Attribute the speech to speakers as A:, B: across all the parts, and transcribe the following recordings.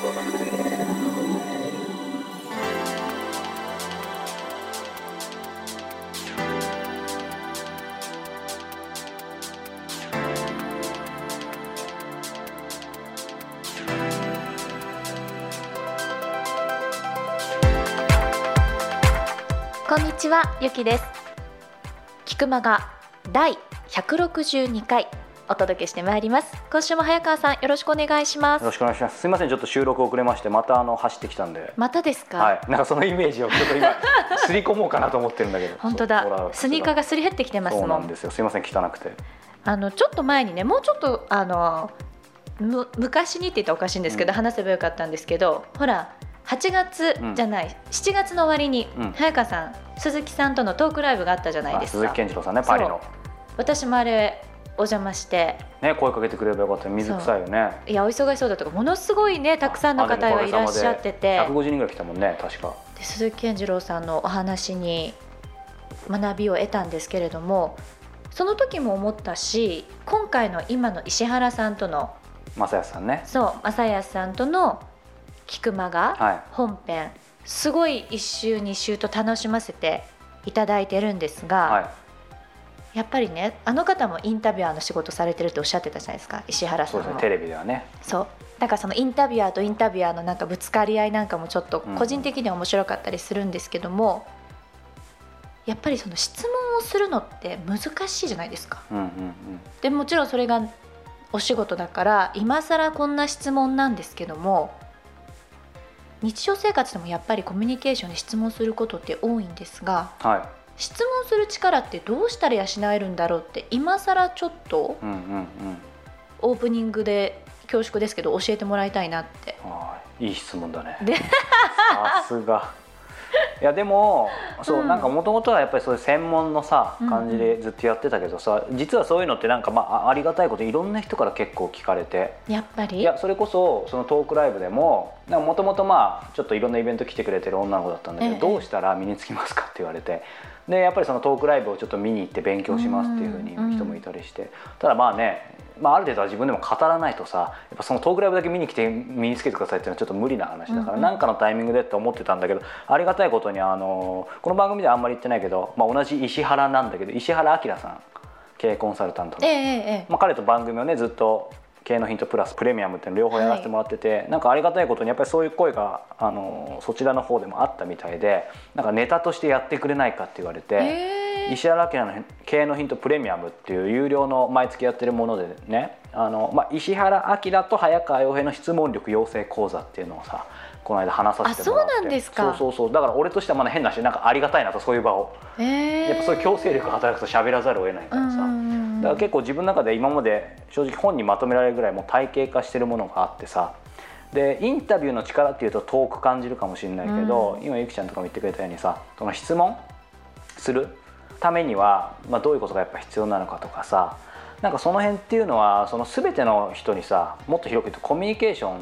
A: こんにちは、ゆきです。菊間が第162回お届けしてまいります。今週も早川さんよろしくお願いします
B: よろ。しくお願いします。すみません、ちょっと収録遅れまして、またあの走ってきたんで。
A: またですか？
B: はい、なんかそのイメージをちょっと今 すり込もうかなと思ってるんだけど。
A: 本当だ。スニーカーがすり減ってきてます
B: そう
A: もん。
B: なんですよ。すみません、汚くて。
A: あのちょっと前にね、もうちょっとあのむ昔にって言ったらおかしいんですけど、
B: うん
A: 話せばよかったんですけど、ほら。8月
B: うん
A: じゃない、7月の終わりに、
B: うん
A: 早川さん鈴木さんとのトークライブがあったじゃない
B: あ
A: ですか
B: 鈴木健次郎さんね、パリの。
A: 私もあれお邪魔して
B: ね、声かけてくれればよかった。水臭いよね。
A: いやお忙しそうだとかものすごいねたくさんの方がいらっしゃってて
B: 150人ぐらい来たもんね、確か。
A: で鈴木健次郎さんのお話に学びを得たんですけれどもその時も思ったし今回の今の石原さんとの
B: 正康さんね。
A: そう正康さんとの菊間が
B: はい。
A: 本編すごい一週二週と楽しませていただいてるんですが、
B: はい。
A: やっぱりねあの方もインタビュアーの仕事されてるっておっしゃってたじゃないですか石原さんも
B: そうですね、テレビではね。
A: そうだからそのインタビュアーとインタビュアーのなんかぶつかり合いなんかもちょっと個人的には面白かったりするんですけども、やっぱりその質問をするのって難しいじゃないですか。
B: うんうんうん。
A: でもちろんそれがお仕事だから今更こんな質問なんですけども日常生活でもやっぱりコミュニケーションで質問することって多いんですが
B: は
A: 質問する力ってどうしたら養えるんだろうって今更ちょっと。オープニングで恐縮ですけど教えてもらいたいなって。
B: はいいい質問だね。
A: で
B: さすが。いやでもそう、
A: うん
B: なんかもともとはやっぱりそういう専門のさ
A: うんうん
B: 感じでずっとやってたけどさ、実はそういうのってなんかまああありがたいこといろんな人から結構聞かれて
A: やっぱり？
B: いやそれこそそのトークライブでももともとまあちょっといろんなイベント来てくれてる女の子だったんだけど、
A: ええ
B: どうしたら身につきますかって言われてでやっぱりそのトークライブをちょっと見に行って勉強しますっていうふうに言う人もいたりして、ただまあねまあ、ある程度は自分でも語らないとさやっぱそのトークライブだけ見に来て身につけてくださいっていうのはちょっと無理な話だから
A: うんうん
B: 何、かのタイミングでって思ってたんだけどありがたいことにあのこの番組ではあんまり言ってないけど、まあ、同じ石原なんだけど石原明さん経営コンサルタントの
A: ええええ
B: まあ、彼と番組をねずっと経営のヒントプラスプレミアムっていうの両方やらせてもらってて、なんかありがたいことにやっぱりそういう声があのそちらの方でもあったみたいでなんかネタとしてやってくれないかって言われて、
A: ええ
B: 石原明の経営のヒントプレミアムっていう有料の毎月やってるものでねあの、まあ、石原明と早川洋平の質問力養成講座っていうのをさこの間話させてもらって。
A: あそうなんですか。
B: そうそうそう。だから俺としてはまだ変なしなんかありがたいなとそういう場を。
A: ええ
B: やっぱそういう強制力が働くと喋らざるを得ないからさ。
A: うんうんうん
B: だから結構自分の中で今まで正直本にまとめられるぐらいもう体系化してるものがあってさ。でインタビューの力っていうと遠く感じるかもしれないけど、今ゆきちゃんとかも言ってくれたようにさその質問するためには、まあ、どういうことがやっぱ必要なのかとかさ。なんかその辺っていうのはその全ての人にさもっと広く言うとコミュニケーション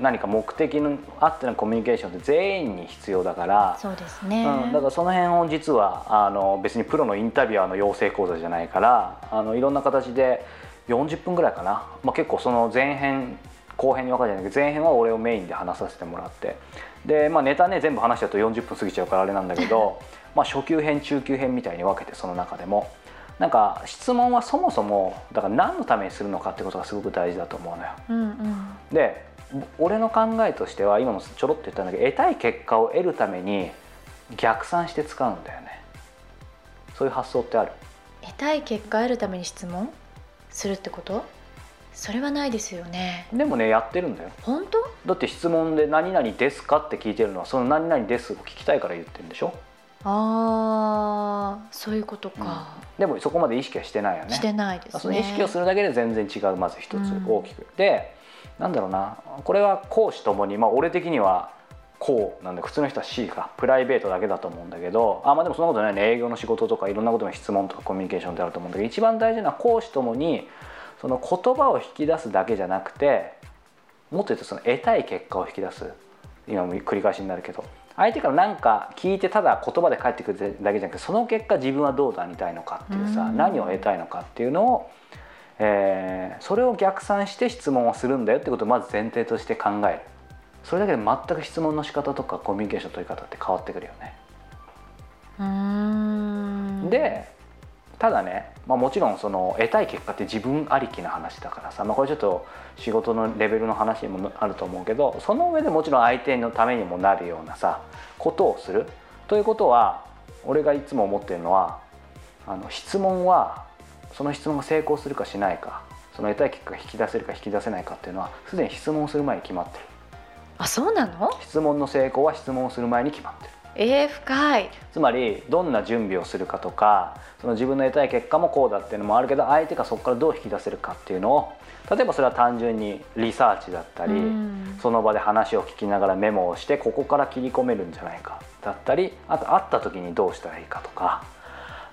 B: 何か目的のあってのコミュニケーションって全員に必要だから。
A: そうですね、
B: うん、だからその辺を実はあの別にプロのインタビュアーの養成講座じゃないからあのいろんな形で40分ぐらいかな、まあ、結構その前編後編に分かれてないけど前編は俺をメインで話させてもらって。で、まあ、ネタね全部話しちゃうと40分過ぎちゃうからあれなんだけど まあ初級編中級編みたいに分けてその中でも。なんか質問はそもそもだから何のためにするのかってことがすごく大事だと思うのよ。
A: うんうん。
B: で俺の考えとしては今もちょろっと言ったんだけど得たい結果を得るために逆算して使うんだよね。そういう発想ってある？
A: 得たい結果を得るために質問？するってこと？それはないですよね。
B: でもねやってるんだよ。
A: 本当？
B: だって質問で「何々ですか?」って聞いてるのはその「何々です」を聞きたいから言ってるんでしょ、
A: ああそういうことか、
B: でもそこまで意識はしてないよね。
A: してないですね。
B: その意識をするだけで全然違うまず一つ
A: うん。
B: 大きく、でなんだろうな。これは講師ともにまあ俺的にはこうなんで普通の人は C か。プライベートだけだと思うんだけど。あまあでもそんなことないね。営業の仕事とかいろんなことの質問とかコミュニケーションであると思うんだけど。一番大事なのは講師ともにその言葉を引き出すだけじゃなくてもっと言うとその得たい結果を引き出す。今も繰り返しになるけど。相手から何か聞いてただ言葉で返ってくるだけじゃなくてその結果自分はどうなりたいのかっていうさ
A: うん。
B: 何を得たいのかっていうのを、えーそれを逆算して質問をするんだよってことをまず前提として考える。それだけで全く質問の仕方とかコミュニケーション取り方って変わってくるよね。
A: うん
B: でただね、まあ、もちろんその得たい結果って自分ありきな話だからさ、まあ、これちょっと仕事のレベルの話にもあると思うけどその上でもちろん相手のためにもなるようなさことをするということは俺がいつも思ってるのはあの質問はその質問が成功するかしないかその得たい結果が引き出せるか引き出せないかっていうのはすでに質問をする前に決まってる。
A: あそうなの？
B: 質問の成功は質問をする前に決まってる。
A: えー、深い。
B: つまりどんな準備をするかとかその自分の得たい結果もこうだっていうのもあるけど相手がそこからどう引き出せるかっていうのを例えばそれは単純にリサーチだったり、
A: うん。
B: その場で話を聞きながらメモをしてここから切り込めるんじゃないかだったりあと会った時にどうしたらいいかとか、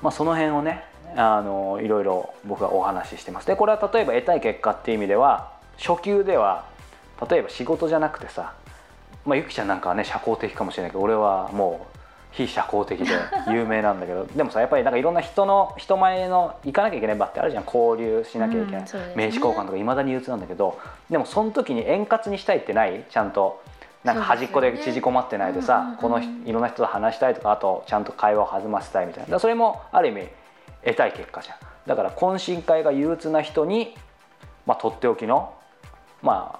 B: まあ、その辺をねあのいろいろ僕がお話ししてます。でこれは例えば得たい結果っていう意味では初級では例えば仕事じゃなくてさまあ、ゆきちゃんなんかはね社交的かもしれないけど俺はもう非社交的で 有名なんだけどでもさやっぱりなんかいろんな人の人前の行かなきゃいけない場ってあるじゃん。交流しなきゃいけない、
A: うんね。
B: 名刺交換とかいまだに憂鬱なんだけどでもその時に円滑にしたいってない？ちゃんとなんか端っこで縮こまってないでさ、
A: ね
B: この人いろんな人と話したいとかあとちゃんと会話を弾ませたいみたいな。それもある意味得たい結果じゃん。だから懇親会が憂鬱な人に、まあ、とっておきのまあ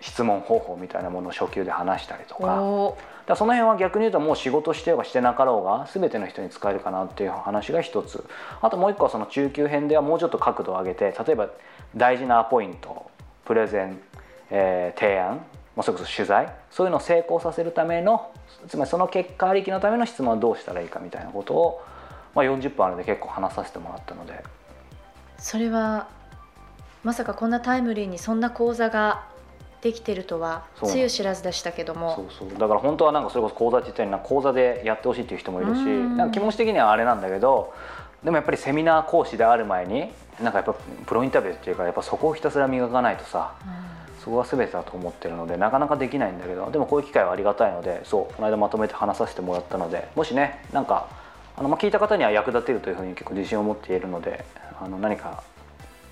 B: 質問方法みたいなものを初級で話したりとか。だその辺は逆に言うともう仕事してようがしてなかろうが全ての人に使えるかなっていう話が一つ。あともう一個はその中級編ではもうちょっと角度を上げて例えば大事なアポイントプレゼン、えー提案もうそれこそ取材そういうのを成功させるためのつまりその結果ありきのための質問はどうしたらいいかみたいなことを、まあ、40分あるんで結構話させてもらったので。
A: それはまさかこんなタイムリーにそんな講座ができてるとはつゆ知らずでしたけど
B: そ
A: も
B: うそう。だから本当はなんかそれこそ講座って言ったようにな講座でやってほしいっていう人もいるし
A: うん。
B: なんか気持ち的にはあれなんだけどでもやっぱりセミナー講師である前になんかやっぱプロインタビューっていうかやっぱそこをひたすら磨かないとさそこが全てだと思ってるのでなかなかできないんだけどでもこういう機会はありがたいのでそうこの間まとめて話させてもらったのでもしねなんかあの、まあ、聞いた方には役立てるというふうに結構自信を持っているのであの何か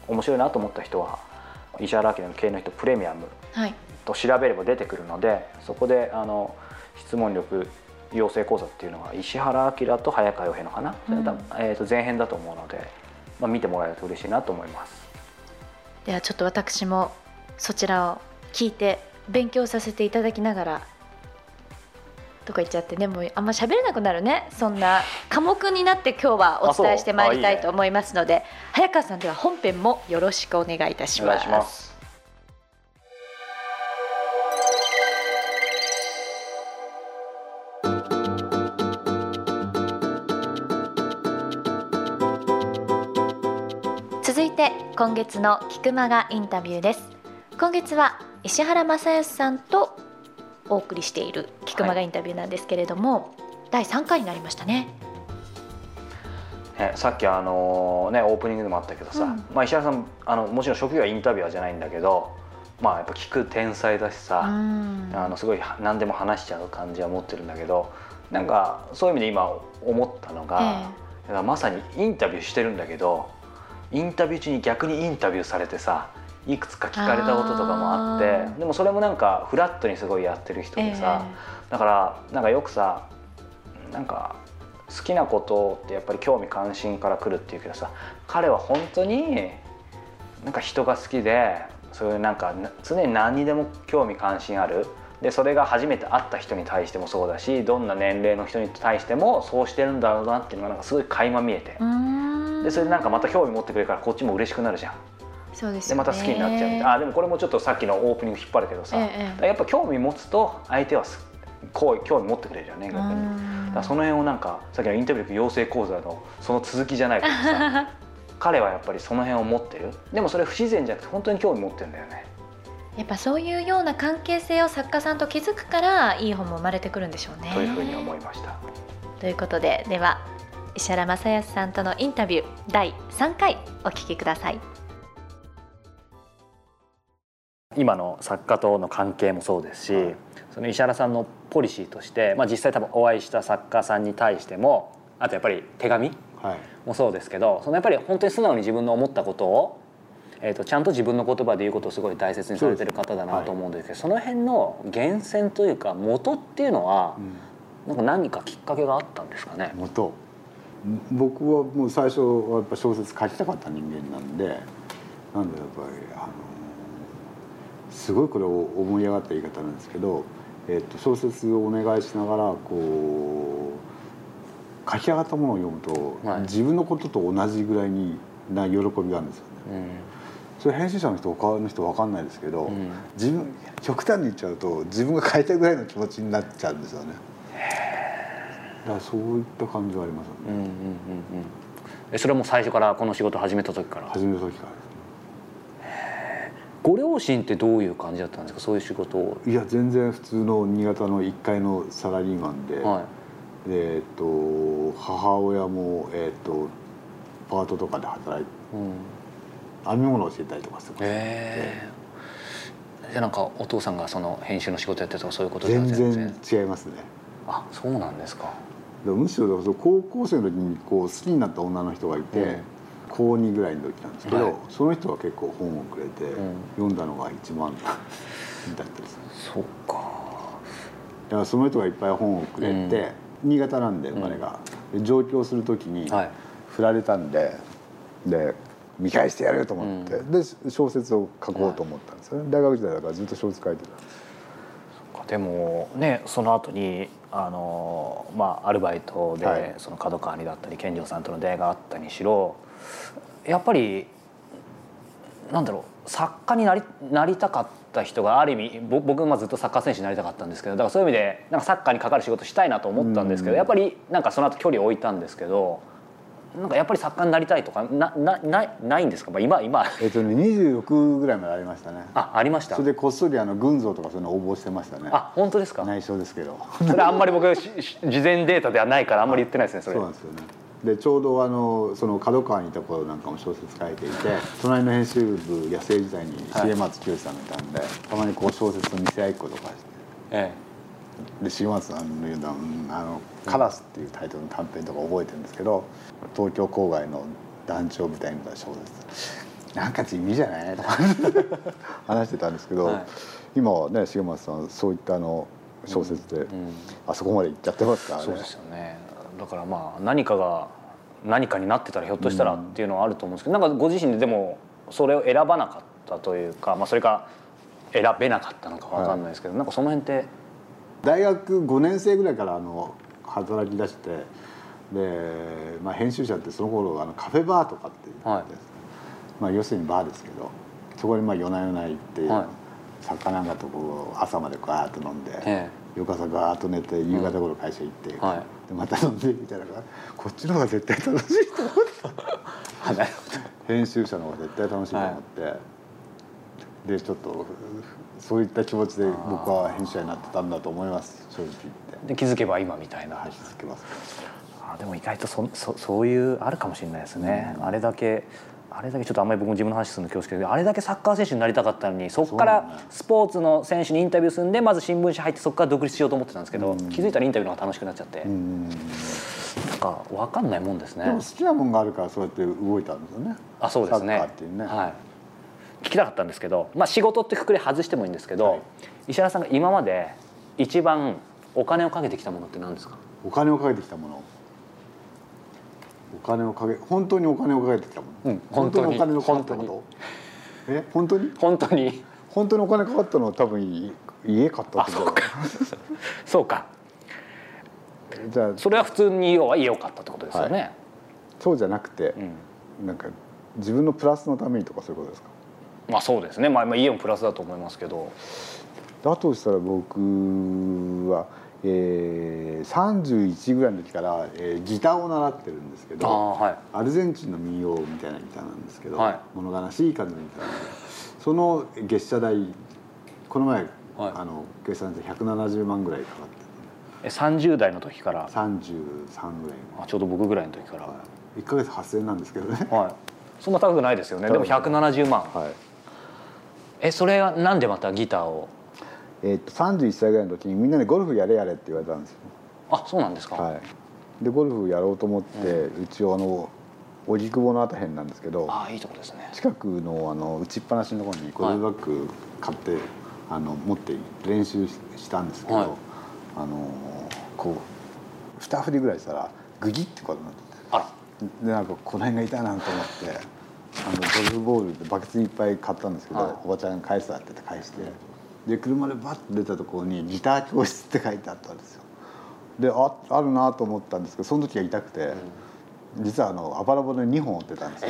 B: 面白いなと思った人は石原明の経営の人プレミアム
A: はい。
B: と調べれば出てくるのでそこであの質問力養成講座っていうのは石原明と早川洋平のかな、それ多分えー、と前編だと思うので、まあ、見てもらえると嬉しいなと思います。
A: ではちょっと私もそちらを聞いて勉強させていただきながらとか言っちゃってねもうあんま喋れなくなるね。そんな科目になって今日はお伝えしてまいりたいと思いますので早川さんでは本編もよろしくお願いいたします。続いて今月の菊間がインタビューです。今月は石原正康さんとお送りしている菊間がインタビューなんですけれども、第3回になりましたね。
B: ね、さっきあのねオープニングでもあったけどさ、
A: うん。
B: まあ、石原さんあのもちろん職業はインタビュアーじゃないんだけどまあやっぱ聞く天才だし
A: う
B: さ、
A: ん。
B: あのすごい何でも話しちゃう感じは持ってるんだけどなんかそういう意味で今思ったのが、だからまさにインタビューしてるんだけどインタビュー中に逆にインタビューされてさいくつか聞かれたこととかもあってでもそれもなんかフラットにすごいやってる人でさ、だからなんかよくさなんか好きなことってやっぱり興味関心から来るっていうけどさ彼は本当になんか人が好きでそういうなんかな常に何にでも興味関心ある。でそれが初めて会った人に対してもそうだしどんな年齢の人に対してもそうしてるんだろうなっていうのがなんかすごい垣間見えて。でそれでなんかまた興味持ってくれるからこっちも嬉しくなるじゃん
A: そうですよね。
B: でまた好きになっちゃうみたい。なあでもこれもちょっとさっきのオープニング引っ張るけどさ、
A: ええ
B: やっぱ興味持つと相手はすこう興味持ってくれるよね逆に。だその辺をなんかさっきのインタビュー養成講座のその続きじゃないけどさ 彼はやっぱりその辺を持ってる？でもそれ不自然じゃなくて本当に興味持ってるんだよね。
A: やっぱそういうような関係性を作家さんと築くからいい本も生まれてくるんでしょうね。
B: というふうに思いました。
A: ということででは石原正康さんとのインタビュー第3回お聞きください。
B: 今の作家との関係もそうですし、
C: はい。
B: その石原さんのポリシーとして、まあ、実際多分お会いした作家さんに対してもあとやっぱり手紙
C: はい。
B: もそうですけどそのやっぱり本当に素直に自分の思ったことを、えー、とちゃんと自分の言葉で言うことをすごい大切にされてる方だなと思うんですけどその辺の源泉というか元っていうのは、なんか何かきっかけがあったんですかね？
C: 元。僕はもう最初はやっぱ小説書きたかった人間なんでなんでやっぱりあのすごいこれ思い上がった言い方なんですけど、えっと小説をお願いしながらこう書き上がったものを読むと、
B: はい。
C: 自分のことと同じぐらいにな喜びがあるんですよね。それ編集者の人他の人分かんないですけど、
B: うん。
C: 自分極端に言っちゃうと自分が書いたぐらいの気持ちになっちゃうんですよね。だからそういった感じはありますよね。
B: うんうんうんうん。えそれはもう最初からこの仕事始めた時から？
C: 始めた時からです
B: ご両親ってどういう感じだったんですか？そういう仕事を。
C: ね。いや全然普通の新潟の1階のサラリーマンで、
B: は
C: でえっと母親もえっとパートとかで働いて
B: い、うん、
C: 編み物を教えたりとかしてます。
B: へえ。じゃあなんかお父さんがその編集の仕事やってるとかそういうこと
C: 全然違いますね。
B: あそうなんですか。
C: でむしろ高校生の時にこう好きになった女の人がいて、
B: うん
C: 高2ぐらいの時なんですけど、
B: はい。
C: その人は結構本をくれて、
B: ん。
C: 読んだのが一番だったりする
B: そうか。
C: だからその人がいっぱい本をくれて、新潟なんで生まれが、で上京する時に
B: はい。
C: 振られたんでで見返してやると思って、で小説を書こうと思ったんですよね、大学時代だからずっと小説書いてた
B: でもねその後にあのまあアルバイトで、
C: はい。
B: その角川にだったり健丈さんとの出会いがあったにしろやっぱりなんだろう作家になりなりたかった人がある意味ぼ僕はまあずっとサッカー選手になりたかったんですけどだからそういう意味でなんかサッカーにかかる仕事したいなと思ったんですけど、
C: うん
B: やっぱりなんかその後距離を置いたんですけどなんかやっぱり作家になりたいとかななないないんですか、まあ、今今。
C: えっとね26ぐらいまでありましたね。
B: あありました？
C: それでこっそりあの群像とかそういうの応募してましたね。
B: あ本当ですか？
C: 内緒ですけど。
B: それあんまり僕事前データではないからあんまり言ってないですねそれ。
C: そうなんですよねでちょうどあのその角川にいた頃なんかも小説書いていて隣の編集部野生時代に
B: はい。
C: 重松清さんがいたんで、たまにこう小説の見せ合いっことかして
B: え
C: で重松さんの言うのはうんあの「カラス」っていうタイトルの短編とか覚えてるんですけど東京郊外の団長みたいな小説。なんか地味じゃない？とか 話してたんですけど、
B: はい。
C: 今はね重松さんそういったあの小説で、
B: えうん。
C: あそこまで行っちゃってますからね。
B: そうですよねだからまあ何かが何かになってたらひょっとしたらっていうのはあると思うんですけどなんかご自身ででもそれを選ばなかったというか、まあ、それか選べなかったのかわかんないですけど、なんかその辺って
C: 大学5年生ぐらいからあの働き出してで、まあ、編集者ってその頃あのカフェバーとかっていう、
B: はい。
C: まあ、要するにバーですけどそこにまあ夜な夜な行って、
B: はい。
C: 作家なんかとこう朝までガーッと飲んで、
B: え
C: 翌朝ガーッと寝て夕方頃会社行って、
B: はい。
C: でまた飲んでみたいなこっちの方が絶対楽しいと思って編集者の方が絶対楽しいと思って、でちょっとそういった気持ちで僕は編集者になってたんだと思います。正直言って。
B: で気づけば今みたいな、
C: はい、続けます。
B: あでも意外とそそそういうあるかもしれないですね、あれだけあれだけちょっとあんまり僕も自分の話するの恐縮ですけどあれだけサッカー選手になりたかったのにそこからスポーツの選手にインタビューするんでまず新聞社入ってそこから独立しようと思ってたんですけど、気づいたらインタビューの方が楽しくなっちゃって、
C: うん。
B: なんか分かんないもんですね
C: でも好きなもんがあるからそうやって動いたんですよね。
B: あそうですね
C: サッカーっていうね。
B: はい、聞きたかったんですけど、まあ、仕事ってくくり外してもいいんですけど、
C: はい
B: 石原さんが今まで一番お金をかけてきたものって何ですか？
C: お金をかけてきたもの。お金をかけ本当にお金をかけてきたもの。
B: うん
C: 本当に。お金のかか
B: 本当に
C: ったこと。え本当に？
B: 本当に。
C: 本当にお金かかったのは多分い家買ったってことだろ
B: そうか。
C: じゃあ
B: それは普通に要は家を買ったってことですよね、
C: はそうじゃなくて
B: う、ん。
C: なんか自分のプラスのためにとかそういうことですか？
B: まあそうですね、まあ、まあ家もプラスだと思いますけど。
C: だとしたら僕は、えー、31ぐらいの時から、えーギターを習ってるんですけ
B: あ
C: ど
B: あはい。
C: アルゼンチンの民謡みたいなギターなんですけど、
B: はい。
C: 物悲しい感じのギターその月謝代この前、
B: はい。
C: あの計算して170万ぐらいかかって
B: え30代の時から
C: ？33ぐらい
B: あちょうど僕ぐらいの時から、
C: の1か月8000円なんですけどね。
B: はい、そんな高くないですよね。でも170万。
C: はい。
B: えそれはなんでまたギターを？
C: えー、と31歳ぐらいの時にみんなでゴルフやれやれって言われたんですよ。
B: あそうなんですか、
C: はい、でゴルフやろうと思って、うちをあの荻窪のあた辺なんですけど
B: ああいいとこですね。
C: 近くのあの打ちっぱなしのところにゴルフバッグ買って、あの持って練習ししたんですけど、
B: はい。
C: あのこう二振りぐらいしたらグギってこうなって
B: あら。
C: でなんかこの辺が痛いなと思ってあのゴルフボールでバケツいっぱい買ったんですけど、
B: はい。
C: おばちゃんが返すって言って返してで車でバッと出たところにギター教室って書いてあったんですよ。でああるなと思ったんですけどその時が痛くて、実はあのあばら骨2本折ってたんですよ。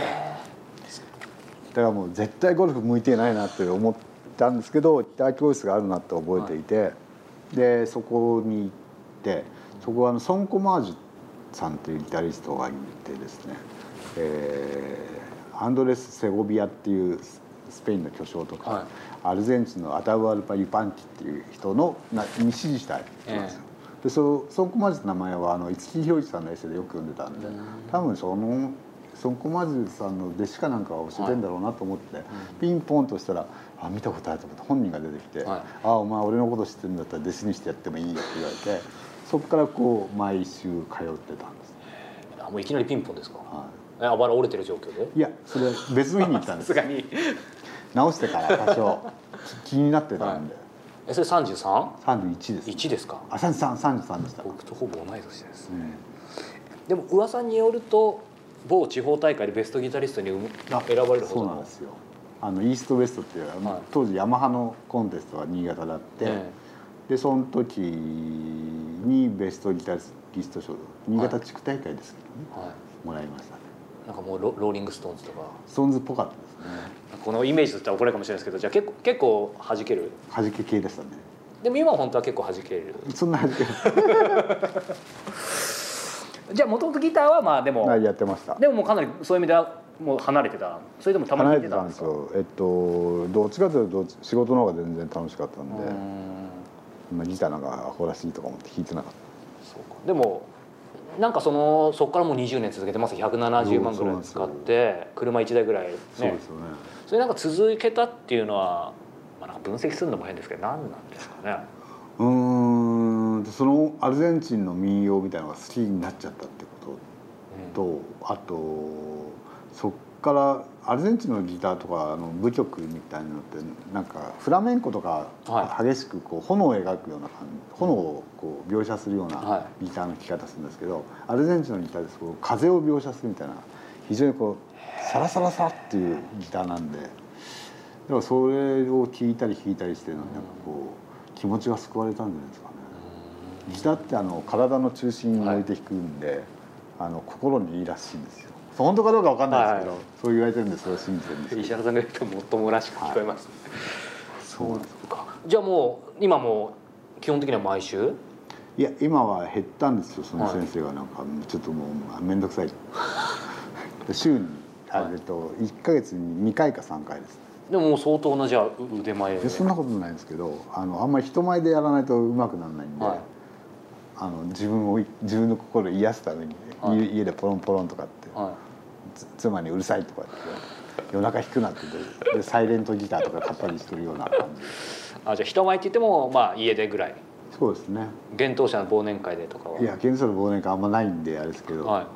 C: だからもう絶対ゴルフ向いてないなって思ったんですけどギター教室があるなって覚えていて、でそこに行ってそこはあのソン・コマージュさんというギタリストがいてですね、えーアンドレス・セゴビアっていうスペインの巨匠とか、
B: はい。
C: アルゼンチンのアタウアルパ・ユパンキっていう人のなに支持した人なんですよ。でそのソン・コマージュって名前はあの五木ひろしさんのエッセイでよく読んでたんで多分そのソン・コマージュさんの弟子かなんかが教えてんだろうなと思って、ピンポンとしたら「あ見たことある」と思って本人が出てきて「
B: はい。
C: あお前俺のこと知ってるんだったら弟子にしてやってもいいよ」って言われてそこからこう毎週通ってたんです、
B: あもういきなりピンポンですか？
C: は
B: えあばら折れてる状況で？
C: い、いやそれ別の日に行ったんです。
B: さすがに。
C: 直してから多少 気になってたんで、
B: えそれ 33?
C: 31です、
B: 1ですか？
C: あ33 33でした、
B: 僕とほぼ同い年です。
C: うん。
B: でも噂によると某地方大会でベストギタリストに選ばれるほどの
C: 腕なんですよ。あのイーストウエストっていう、
B: はい。
C: 当時ヤマハのコンテストが新潟であって、
B: え
C: でその時にベストギタリスト賞新潟地区大会ですけどね、
B: えはい。
C: もらいました。ね
B: なんかもうロローリングストーンズとか。
C: ストーンズっぽかったですね。
B: このイメージとっては怒られるかもしれないですけどじゃあ結構結構弾ける？
C: 弾け系でしたね。
B: でも今は本当は結構弾ける。
C: そんな弾け
B: じゃあもともとギターはまあでも
C: やってました。
B: でももうかなりそういう意味ではもう離れてたそれでもたまに
C: 離れて
B: たんです
C: よえっとどっちかというと仕事の方が全然楽しかったんで、まあ、ギターなんかアホらしいとか思って弾いてなかっ
B: そうか。でもなんかそのそこからもう20年続けてます。170万ぐらい使って車1台ぐらいね。
C: たそうですよね。
B: それなんか続けたっていうのは、まあ、なんか分析するのも変ですけど何なんですかね。
C: うーん。そのアルゼンチンの民謡みたいなのが好きになっちゃったってこととあとそっからアルゼンチンのギターとかあの舞曲みたいなのってなんかフラメンコとか
B: は
C: 激しくこう炎を描くような感じ炎をこう描写するよう
B: は
C: なギターの弾き方するんですけどアルゼンチンのギターですこう風を描写するみたいな非常にこうサラサラサっていうギターなんでだからそれを聴いたり弾いたりしてなんかこう気持ちが救われたんじゃないですかね。ギターってあの体の中心に置いて弾くんで、あの心にいいらしいんですよ本当かどうかわかんないですけど、
B: はい。
C: そう言われてるんでそれを信じてるんです
B: 石原さんが言うともっともらしく聞こえます、
C: そうなんです
B: かじゃあもう今もう基本的には毎週？
C: いや今は減ったんですよその先生がなんか、ちょっともう面倒くさい。で 週にえっと1か月に2回か3回です。
B: でももう相当なじゃあ腕前。
C: でそんなことないんですけどあのあんまり人前でやらないと上手くならないんで、
B: はい。
C: あの自分を自分の心を癒すために、
B: はい。
C: 家家でポロンポロンとかって。
B: は
C: つ妻にうるさいとかって夜中弾くなってでサイレントギターとか買ったりしてるような感じ。
B: いあじゃあ人前って言ってもまあ家でぐらい。
C: そうですね。
B: 幻冬者の忘年会でとかは。い
C: や現在の忘年会あんまないんであれですけど、
B: は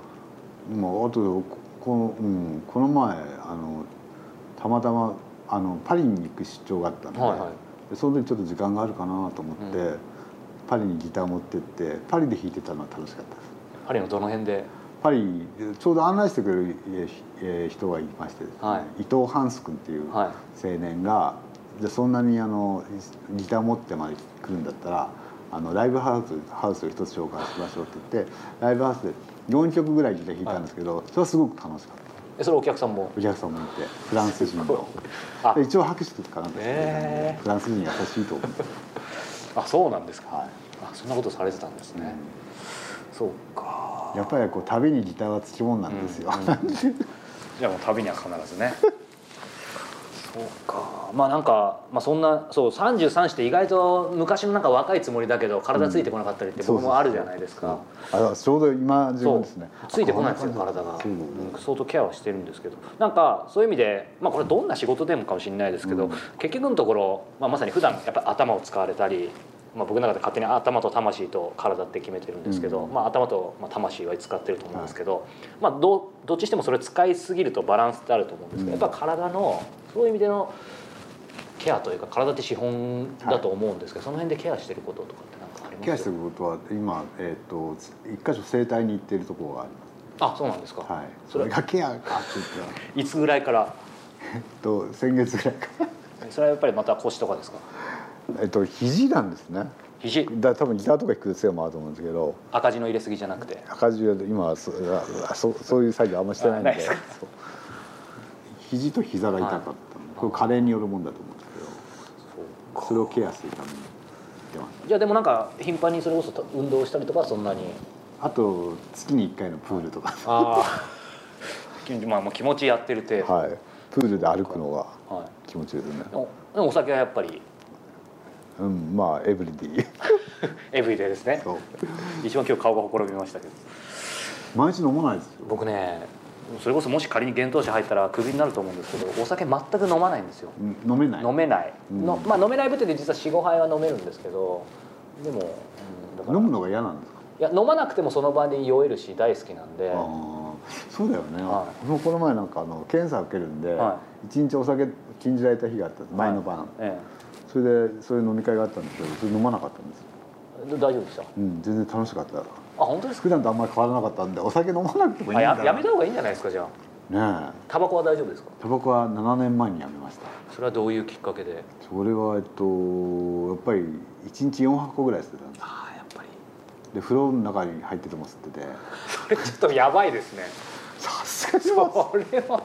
B: い。
C: もうあとここの,、うん、この前あのたまたまあのパリに行く出張があったんで,、
B: はいはい。
C: でその時ちょっと時間があるかなと思って、
B: う
C: パリにギター持ってってパリで弾いてたのは楽しかったです。
B: パリのどの辺で？
C: パリちょうど案内してくれるええ人がいましてですね、
B: はい。
C: 伊藤ハンス君っていう青
B: は
C: 年が、じゃあそんなにあのギター持ってまで来るんだったらあのライブハウスハウスを一つ紹介しましょうって言ってライブハウスで4曲ぐらいギター弾いたんですけど、それはすごく楽しかった。
B: えそれお客さんも？
C: お客さんもいてフランス人の。一応拍手かなんかしてくれたんで
B: へー。
C: フランス人優しいと思って、
B: あそうなんですか、
C: は
B: あそんなことされてたんですね、そうか。
C: い、やっぱりこう旅にギターはつきもんなんですよ、
B: うんうん。じゃあもう旅には必ずね。そうか。まあなんか、まあ、そんなそう33して意外と昔のなんか若いつもりだけど体ついてこなかったりって僕もあるじゃないですか、
C: あちょうど今自分ですね。
B: ついてこないんですよ体が、相当ケアはしてるんですけど。なんかそういう意味で、まあ、これどんな仕事でもかもしれないですけど、
C: うん。
B: 結局のところ、まあ、まさに普段やっぱり頭を使われたりまあ、僕の中で勝手に頭と魂と体って決めてるんですけど、
C: うん。
B: まあ、頭と、まあ、魂は使ってると思うんですけど、まあ、どどっちにしてもそれ使いすぎるとバランスってあると思うんですけど、
C: うん。
B: やっぱ体のそういう意味でのケアというか体って資本だと思うんですけど、その辺でケアしてることとかって何かあります？
C: ケアしてることは今、えっと一箇所整体に行ってるところがあり
B: あそうなんですか、
C: ますはい。
B: それ。
C: それがケアかって言ったら。
B: いつぐらいから？
C: えっと先月ぐらいか
B: それはやっぱりまた腰とかですか？
C: えっと肘なんですね。
B: 肘？
C: だ多分ギターとか弾くせいもあると思うんですけど。
B: 赤字の入れすぎじゃなくて。
C: 赤字は今はそあそそういう作業あんましてないんで。肘と膝が痛かったの、これ加齢によるもんだと思うんですけど。それをケアするために
B: じゃあでもなんか頻繁にそれこそ運動したりとかはそんなに。
C: あと月に1回のプールとか。
B: ああ まあもう気持ちやってる程度、
C: はい。プールで歩くのが
B: はい。
C: 気持ちいいですね。
B: でもでもお酒はやっぱり
C: うんまあエブリディ
B: エブリデイですね。一番今日顔がほころびましたけど。
C: 毎日飲まないですよ。
B: 僕ねそれこそもし仮に厳冬者入ったらクビになると思うんですけどお酒全く飲まないんですよ。
C: うん飲めない。
B: 飲めない、
C: うん。
B: のまあ飲めない部で実は45杯は飲めるんですけどでも、うん、
C: 飲むのが嫌なんですか？
B: いや飲まなくてもその場に酔えるし大好きなんで。
C: ああそうだよね、
B: は
C: 僕もこの前なんかあの検査受けるんで
B: は
C: 一、日お酒禁じられた日があった前の晩、
B: え
C: それでそういう飲み会があったんですけどそれ飲まなかったんです
B: 大丈夫でした？あ
C: うん、全然楽しかった。
B: 本当ですか？
C: 普段とあんまり変わらなかったんでお酒飲まなくてもいいんだ。
B: あややめた方がいいんじゃないですかじゃあ。
C: ねえ。
B: タバコは大丈夫ですか？
C: タバコは7年前にやめました。
B: それはどういうきっかけで？
C: それはえっとやっぱり1日4箱ぐらい吸ってたんです
B: ああやっぱり。
C: で風呂の中に入ってても吸ってて。
B: それちょっとやばいですね。
C: さすがに
B: それは。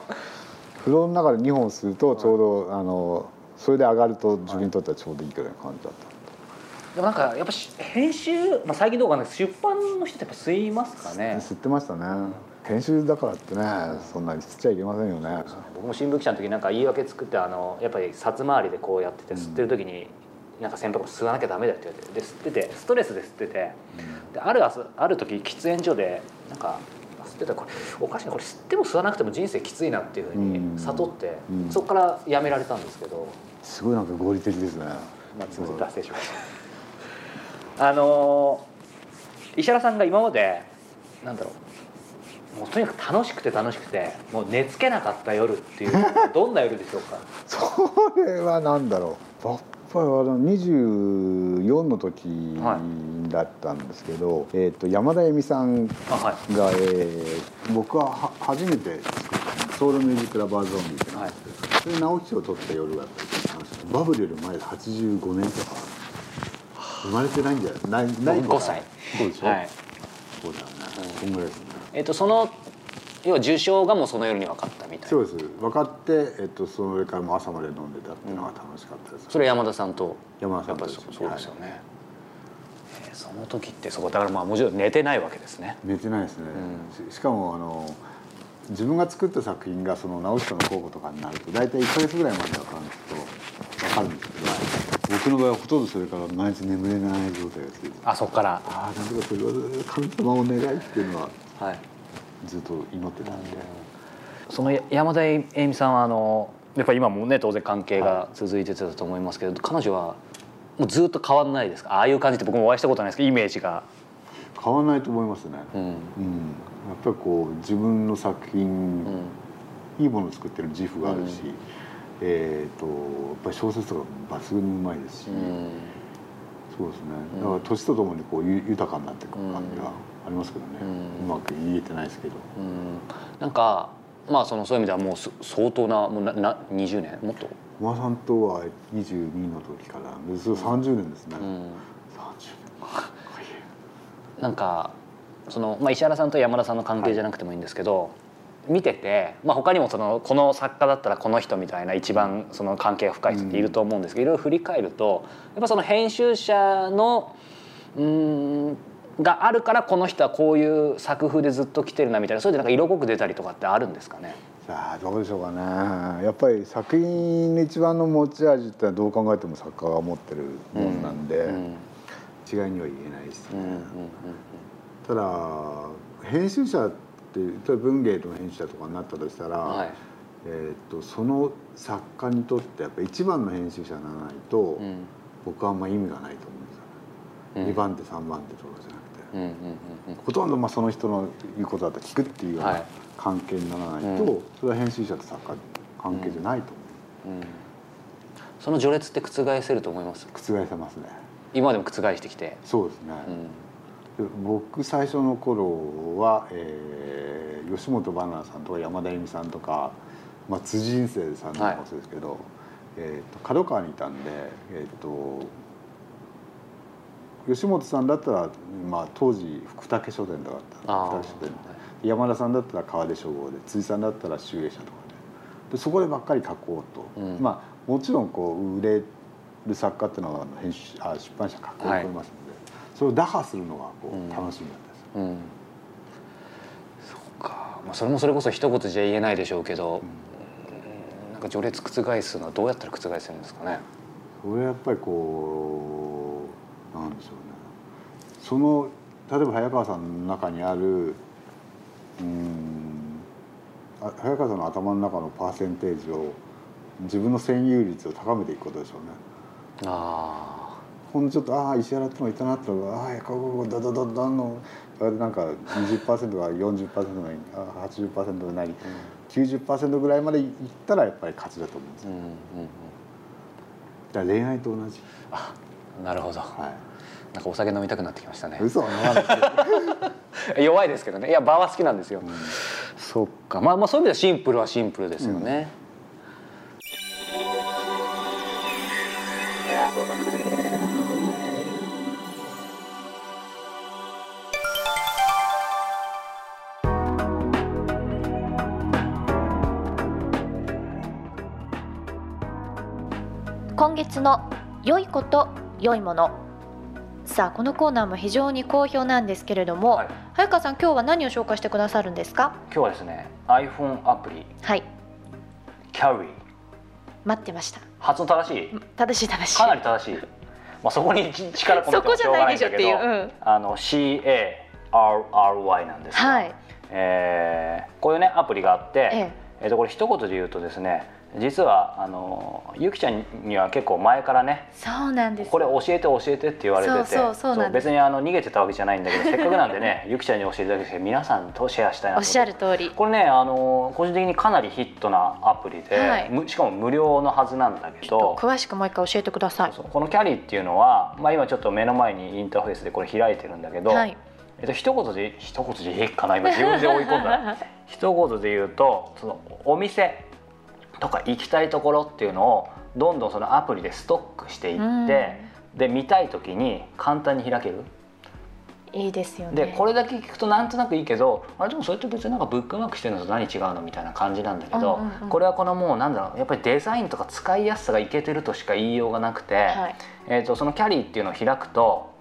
C: 風呂の中で2本吸うとちょうど、あのそれで上がると自分にとってはちょうどいいくらいの感じだった、
B: でもなんかやっぱし編集、まあ、最近どうかね出版の人ってやっぱ吸いますかね。
C: 吸ってましたね。編集だからってねそんなに吸っちゃいけませんよね。
B: 僕も新聞記者の時なんか言い訳作ってあのやっぱり札回りでこうやってて
C: うん
B: 吸ってる時に、なんか先輩が吸わなきゃダメだって言われてで吸っててストレスで吸っててである朝ある時喫煙所でなんか吸ってたらこれおかしいなこれ吸っても吸わなくても人生きついなっていうふうに悟って、
C: うん。
B: そこからやめられたんですけど、
C: すごいなんか合理的ですね。
B: まあ、すみません脱線しました。あのー石原さんが今までなんだろうもうとにかく楽しくて楽しくてもう寝つけなかった夜っていうどんな夜でしょうか？
C: それはなんだろう。やっぱりあの24の時だったんですけど、えー、と山田恵美さんが、
B: あはい。
C: えー僕はは初めて作ったソウルミュージックラバーゾンビってなんです。けど、それで直木賞を取った夜がやっぱり楽しくてバブルより前で85年とか。生まれてないんじゃない？ないないのか
B: 5歳。
C: そうでしょ、
B: はい。
C: そうだよね、そんぐらいですね。
B: えっとその要は受賞がもうその夜に分かったみたいな。
C: そうです。分かって、えっと、それからも朝まで飲んでたっていうのが楽しかったです、
B: それ山田さんと
C: 山田さんと一緒に
B: そうですよね、えーその時ってそこだからまあもちろん寝てないわけですね。
C: 寝てないですね、ししかもあの自分が作った作品がその直木賞の候補とかになると大体1か月ぐらいまで分かるんですけど分かるんですけど僕の場合はほとんどそれから毎日眠れない状態が続いて
B: あそこから。
C: ああなんとかそれは神様お願いっていうのは
B: はい。
C: ずっと祈ってたんで、
B: その山田栄美さんはあのやっぱり今もね当然関係が続いてたと思いますけど、彼女はもうずっと変わんないですか？ああいう感じって僕もお会いしたことないですけどイメージが、
C: 変わらないと思いますね、
B: うん。
C: うん。やっぱりこう自分の作品、
B: うん。
C: いいものを作ってる自負があるし、えー、とやっぱり小説とか抜群にうまいですし、
B: うん。
C: そうですね。だから年とともにこうゆ豊かになっていく感じが
B: うん。
C: ありますけどね、
B: う
C: うんまく言えてないですけど。
B: うん。なんかまあそのそういう意味ではもうす相当なもうなな20年？もっと、
C: 小川さんとは22の時からでそれ30年ですね、
B: うん、
C: 30年。
B: なんかその、まあ、石原さんと山田さんの関係じゃなくてもいいんですけど、見てて、まあ、他にもそのこの作家だったらこの人みたいな一番その関係が深い人っていると思うんですけど、いろいろ振り返るとやっぱその編集者のうーんがあるからこの人はこういう作風でずっと来てるなみたいなそれでなんか色濃く出たりとかってあるんですかね？
C: さあどうでしょうかね。やっぱり作品の一番の持ち味ってどう考えても作家が持ってるもんなんで、
B: うん
C: 違いには言えないですね、
B: うんうん
C: ただ編集者って例えば文芸の編集者とかになったとしたら、
B: うんはい。
C: えー、とその作家にとってやっぱ一番の編集者にならないと、
B: うん。
C: 僕はあんま意味がないと思うんですよ。ね。2番手3番手とかじゃなくて、
D: うんうんうん
C: ほとんどまあその人の言うことだったら聞くっていうよう
D: は
C: ない。関係にならないと、
D: うん。
C: それは編集者と作家の関係じゃないと思う、
D: うん。うん。その序列って覆せると思います？
C: 覆せますね。
D: 今までも覆してきて、
C: そうですね、
D: うん。
C: で僕最初の頃は、えー吉本ばなナさんとか山田恵美さんとか、まあ、辻人生さんとかもそうですけど、えー、と角川にいたんで、えー、と吉本さんだったら、まあ、当時福武書店とかだった福武書店。山田さんだったら川出書房で辻さんだったら集英社とかで。でそこでばっかり書こうと、
D: うん。
C: まあもちろんこう売れる作家っていうのは編集あ出版社書こうと思います。ので、それを打破するのがこ
D: う
C: 楽しみなんです。
D: うん。そうか、まあ、それもそれこそ一言じゃ言えないでしょうけど、うん。なんか序列覆すのはどうやったら覆せるんですかね？
C: それはやっぱりこうなんでしょうね。その例えば早川さんの中にあるうんあ早川さんの頭の中のパーセンテージを自分の占有率を高めていくことでしょうね。
D: あ
C: ほんのちょっとああ石原ってのがいたなってのがああここここドドドドンのあれなんか20%が40%なりあ80%なり90%ぐらいまでいったらやっぱり勝ちだと思うんですよ。
D: あうんうん
C: 恋愛と同じ、
D: うんなるほど。
C: は
D: なんかお酒飲みたくなってきましたね。
C: い、嘘。は飲まない
D: 弱いですけどね。いや場は好きなんですよ、
C: うん。
D: そっか。まあまあそういう意味ではシンプルはシンプルですよね、
A: 今月の良いこと良いもの。さあこのコーナーも非常に好評なんですけれども、
B: はい。
A: 早川さん今日は何を紹介してくださるんですか？
B: 今日はですね iPhone アプリ。
A: はい。
B: Carry
A: 待ってました。
B: 発音正しい？
A: 正しい正しい。
B: かなり正しい、まあ、そこに力込めてもしょうが
A: ないでしょっていう、
B: ないんだけど
A: うん、
B: あの CARRY なんですが、
A: はい。
B: えーこういうねアプリがあって、
A: え。
B: えーとこれ一言で言うとですね実はあのゆきちゃんには結構前からね
A: そうなんです。
B: これ教えて教えてって言われてて別にあの逃げてたわけじゃないんだけどせっかくなんでね ゆきちゃんに教えてだけで皆さんとシェアしたいなと
A: おっしゃる通り。
B: これねあの個人的にかなりヒットなアプリで、
A: はい。
B: むしかも無料のはずなんだけど
A: 詳しくもう一回教えてください。
B: このキャリーっていうのは、まあ、今ちょっと目の前にインターフェースでこれ開いてるんだけど、
A: はい。
B: えっと一言で一言でいいかな今自分で追い込んだ。一言で言うとそのお店とか行きたいところっていうのをどんどんそのアプリでストックしていって、で見たい時に簡単に開ける。
A: いいですよね。
B: でこれだけ聞くとなんとなくいいけどあれでもそれって別になんかブックマークしてるのと何違うのみたいな感じなんだけど、
A: うんうんうん。
B: これはこのもうなんだろうやっぱりデザインとか使いやすさがいけてるとしか言いようがなくて、
A: はい。
B: えー、とそのキャリーっていうのを開くと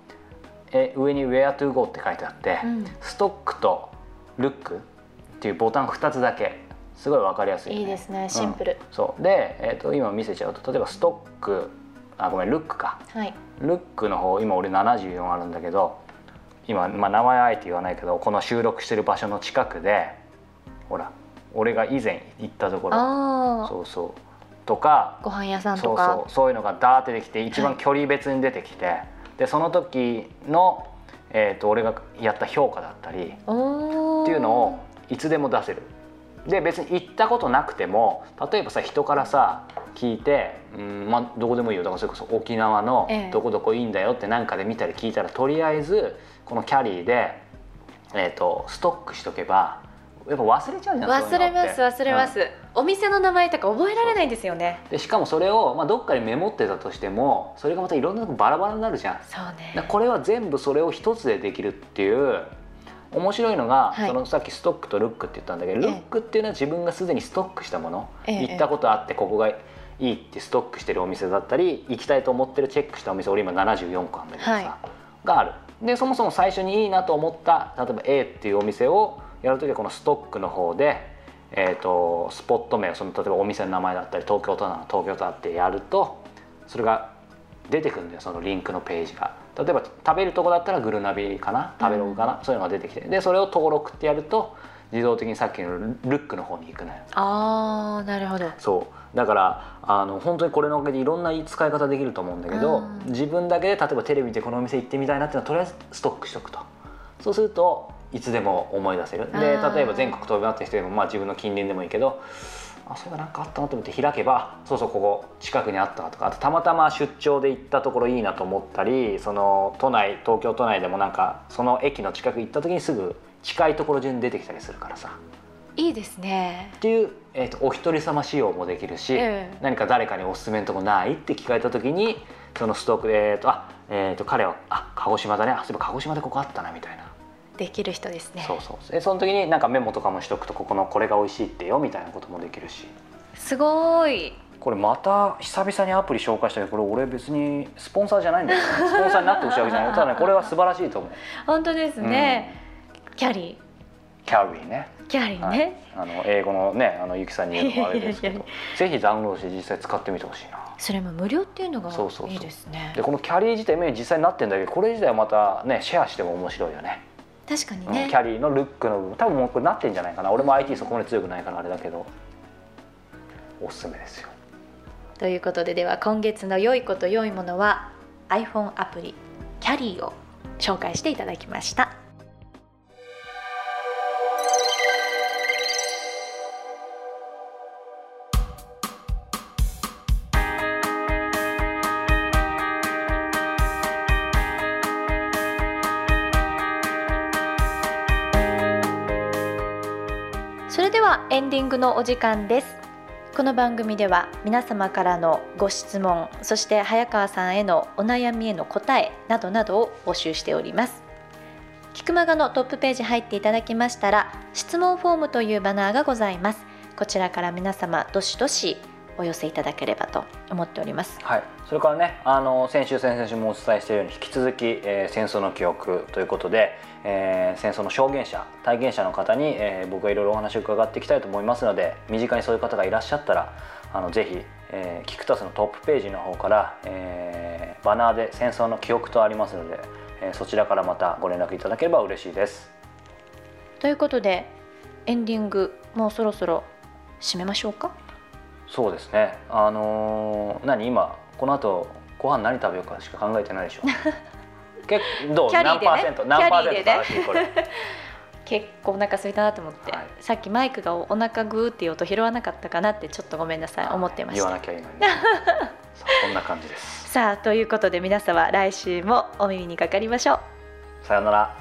B: え上に「Where to go」って書いてあって、
A: うん。
B: ストックとルックっていうボタン2つだけすごい分かりやすい、
A: いいですねシンプル、
B: そう。で、えー、と今見せちゃうと例えばストックあごめんルックか。
A: はい。
B: ルックの方今俺74あるんだけど今、まあ、名前あえて言わないけどこの収録してる場所の近くでほら俺が以前行ったところ。そうそう。とか
A: ご飯屋さん
B: そう
A: とか。
B: そうそう。いうのがダーって出てきて一番距離別に出てきて、でその時の、えー、と俺がやった評価だったりっていうのをいつでも出せる。で別に行ったことなくても例えばさ人からさ聞いて、うんまあ、どこでもいいよ。だからそれこそ沖縄の
A: ええ。
B: どこどこいいんだよって何かで見たり聞いたらとりあえずこのキャリーで、えー、とストックしとけばやっぱ忘れちゃうじゃん
A: 忘れます忘れま、す、
B: そうん。
A: お店の名前とか覚えられないんですよね。
B: でしかもそれを、まあ、どっかにメモってたとしてもそれがまたいろんなとこバラバラになるじゃん。
A: そうね。
B: これは全部それを一つでできるっていう面白いのが、
A: はい。
B: そのさっきストックとルックって言ったんだけど、
A: ええ。
B: ルックっていうのは自分がすでにストックしたもの、
A: ええ。
B: 行ったことあってここがいいってストックしてるお店だったり行きたいと思ってるチェックしたお店俺今74個あるんだけどさ、
A: はい。
B: がある。でそもそも最初にいいなと思った例えば A っていうお店をやるときはこのストックの方で、えー、とスポット名をその例えばお店の名前だったり東京都なの東京都だってやるとそれが出てくるんだよそのリンクのページが例えば食べるとこだったらグルナビかな食べログかな、そういうのが出てきて。でそれを登録ってやると自動的にさっきのルックの方に行くのよ。
A: あーなるほど。
B: そう。だからあの本当にこれのおかげでいろんな使い方できると思うんだけど、
A: うん。
B: 自分だけで例えばテレビでこのお店行ってみたいなっていうのはとりあえずストックしと。くとそうするといつでも思い出せる。で例えば全国飛び回った人でも、まあ、自分の近隣でもいいけどあそういえばなんかあったなと思って開けばそうそうここ近くにあったとかあとたまたま出張で行ったところいいなと思ったりその都内東京都内でもなんかその駅の近く行った時にすぐ近いところ順に出てきたりするからさ。
A: いいですね。
B: っていう、えー、とお一人様仕様もできるし、
A: ええ
B: 何か誰かにおすすめのとこないって聞かれた時にそのストックで、えーとあえー、と彼はあ鹿児島だね。あそういえば鹿児島でここあったなみたいな、
A: できる人ですね。
B: そうそう。でその時になんかメモとかもしとくとここのこれが美味しいってよみたいなこともできるし。
A: すごい。
B: これまた久々にアプリ紹介したけどこれ俺別にスポンサーじゃないんだよね。スポンサーになってほしいわけじゃない。ただねこれは素晴らしいと思う。
A: 本当ですね、キャリ
B: キャリーね。
A: ーキャリー
B: はい。
A: ね、
B: あの英語のねあのゆきさんに言うのもあれですけど。ぜひダウンロードして実際使ってみてほしいな。
A: それも無料っていうのが
B: そうそうそう。
A: いいですね。
B: でこのキャリー自体メイン実際になってんだけどこれ自体はまたねシェアしても面白いよね
A: 確かにね。
B: うんキャリーのルックの部分多分もうこれなってんじゃないかな。俺も IT そこまで強くないからあれだけど。おすすめですよ。
A: ということででは今月の良いこと良いものは iPhone アプリキャリーを紹介していただきましたディングのお時間です。この番組では皆様からのご質問そして早川さんへのお悩みへの答えなどなどを募集しております。キクマガのトップページ入っていただきましたら質問フォームというバナーがございます。こちらから皆様どしどしお寄せいただければと思っております。
B: はい。それからねあの先週先々週もお伝えしているように引き続き、えー戦争の記憶ということで、えー戦争の証言者体験者の方に、えー僕がいろいろお話を伺っていきたいと思いますので身近にそういう方がいらっしゃったらあのぜひ、えーキクタスのトップページの方から、えーバナーで戦争の記憶とありますので、えーそちらからまたご連絡いただければ嬉しいです。
A: ということでエンディングもうそろそろ締めましょうか？
B: そうですね。あのー何今この後ご飯何食べようかしか考えてないでしょ。結構どう？
A: ね。
B: 何パーセント？何パーセント正しいこれ。
A: 結構お腹空いたなと思って、
B: はい。
A: さっきマイクがお腹グーっていう音拾わなかったかなってちょっとごめんなさい。思ってました。
B: 言わなきゃいいのにね。そうこんな感じです。
A: さあということで皆様来週もお耳にかかりましょう。
B: さよなら